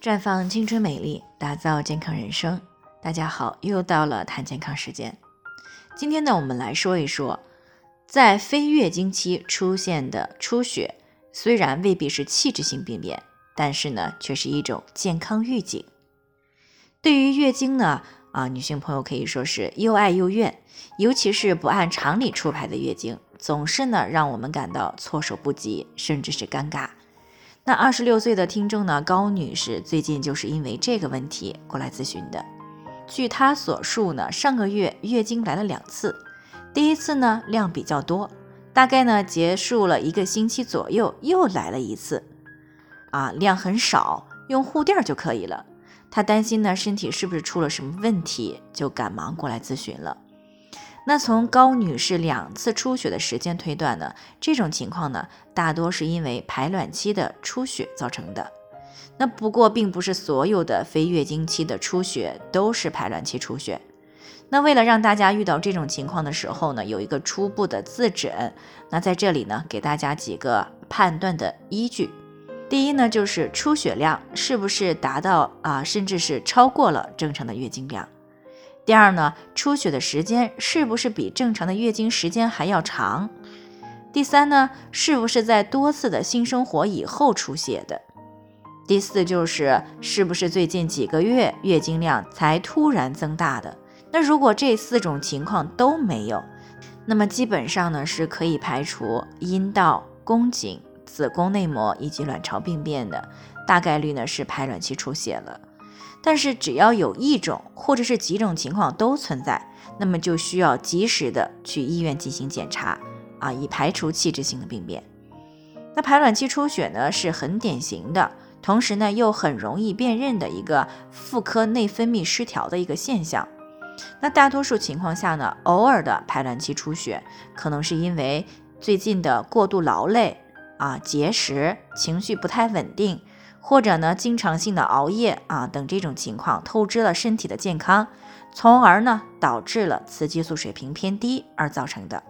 绽放青春美丽，打造健康人生。大家好，又到了谈健康时间。今天呢，我们来说一说，在非月经期出现的出血，虽然未必是器质性病变，但是呢，却是一种健康预警。对于月经呢，啊，女性朋友可以说是又爱又怨，尤其是不按常理出牌的月经，总是呢让我们感到措手不及，甚至是尴尬。那二十六岁的听众呢，高女士最近就是因为这个问题过来咨询的。据她所述呢，上个月月经来了两次，第一次呢量比较多，大概呢结束了一个星期左右又来了一次，啊量很少，用护垫就可以了。她担心呢身体是不是出了什么问题，就赶忙过来咨询了。那从高女士两次出血的时间推断呢，这种情况呢大多是因为排卵期的出血造成的。那不过并不是所有的非月经期的出血都是排卵期出血。那为了让大家遇到这种情况的时候呢，有一个初步的自诊，那在这里呢给大家几个判断的依据。第一呢，就是出血量是不是达到啊，甚至是超过了正常的月经量。第二呢，出血的时间是不是比正常的月经时间还要长？第三呢，是不是在多次的性生活以后出血的？第四就是是不是最近几个月月经量才突然增大的？那如果这四种情况都没有，那么基本上呢是可以排除阴道、宫颈。子宫内膜以及卵巢病变的大概率呢是排卵期出血了，但是只要有一种或者是几种情况都存在，那么就需要及时的去医院进行检查啊，以排除器质性的病变。那排卵期出血呢是很典型的，同时呢又很容易辨认的一个妇科内分泌失调的一个现象。那大多数情况下呢，偶尔的排卵期出血可能是因为最近的过度劳累。啊，节食、情绪不太稳定，或者呢，经常性的熬夜啊等这种情况，透支了身体的健康，从而呢，导致了雌激素水平偏低而造成的。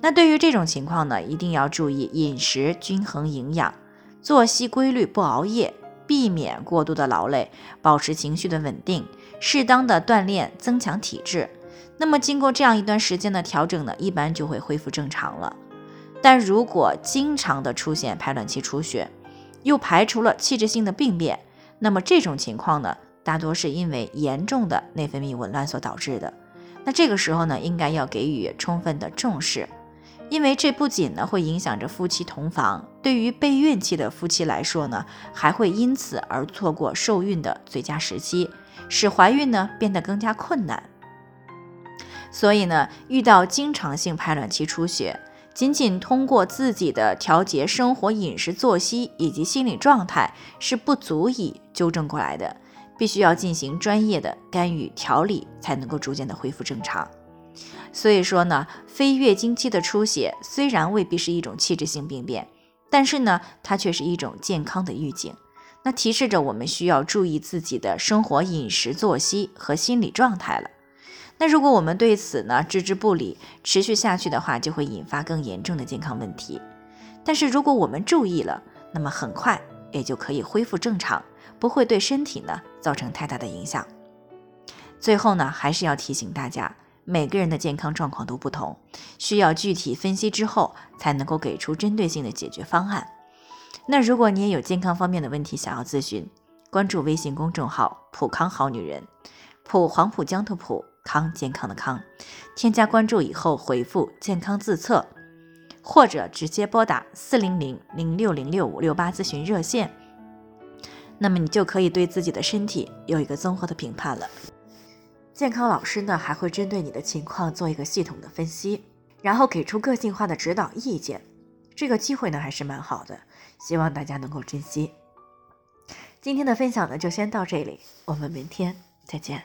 那对于这种情况呢，一定要注意饮食均衡、营养，作息规律，不熬夜，避免过度的劳累，保持情绪的稳定，适当的锻炼，增强体质。那么经过这样一段时间的调整呢，一般就会恢复正常了。但如果经常的出现排卵期出血，又排除了器质性的病变，那么这种情况呢，大多是因为严重的内分泌紊乱所导致的。那这个时候呢，应该要给予充分的重视，因为这不仅呢会影响着夫妻同房，对于备孕期的夫妻来说呢，还会因此而错过受孕的最佳时期，使怀孕呢变得更加困难。所以呢，遇到经常性排卵期出血，仅仅通过自己的调节生活、饮食、作息以及心理状态是不足以纠正过来的，必须要进行专业的干预调理，才能够逐渐的恢复正常。所以说呢，非月经期的出血虽然未必是一种器质性病变，但是呢，它却是一种健康的预警，那提示着我们需要注意自己的生活、饮食、作息和心理状态了。那如果我们对此呢置之不理，持续下去的话，就会引发更严重的健康问题。但是如果我们注意了，那么很快也就可以恢复正常，不会对身体呢造成太大的影响。最后呢，还是要提醒大家，每个人的健康状况都不同，需要具体分析之后才能够给出针对性的解决方案。那如果你也有健康方面的问题想要咨询，关注微信公众号“普康好女人”，普黄浦江的普。康健康的康，添加关注以后回复“健康自测”，或者直接拨打四零零零六零六五六八咨询热线，那么你就可以对自己的身体有一个综合的评判了。健康老师呢还会针对你的情况做一个系统的分析，然后给出个性化的指导意见。这个机会呢还是蛮好的，希望大家能够珍惜。今天的分享呢就先到这里，我们明天再见。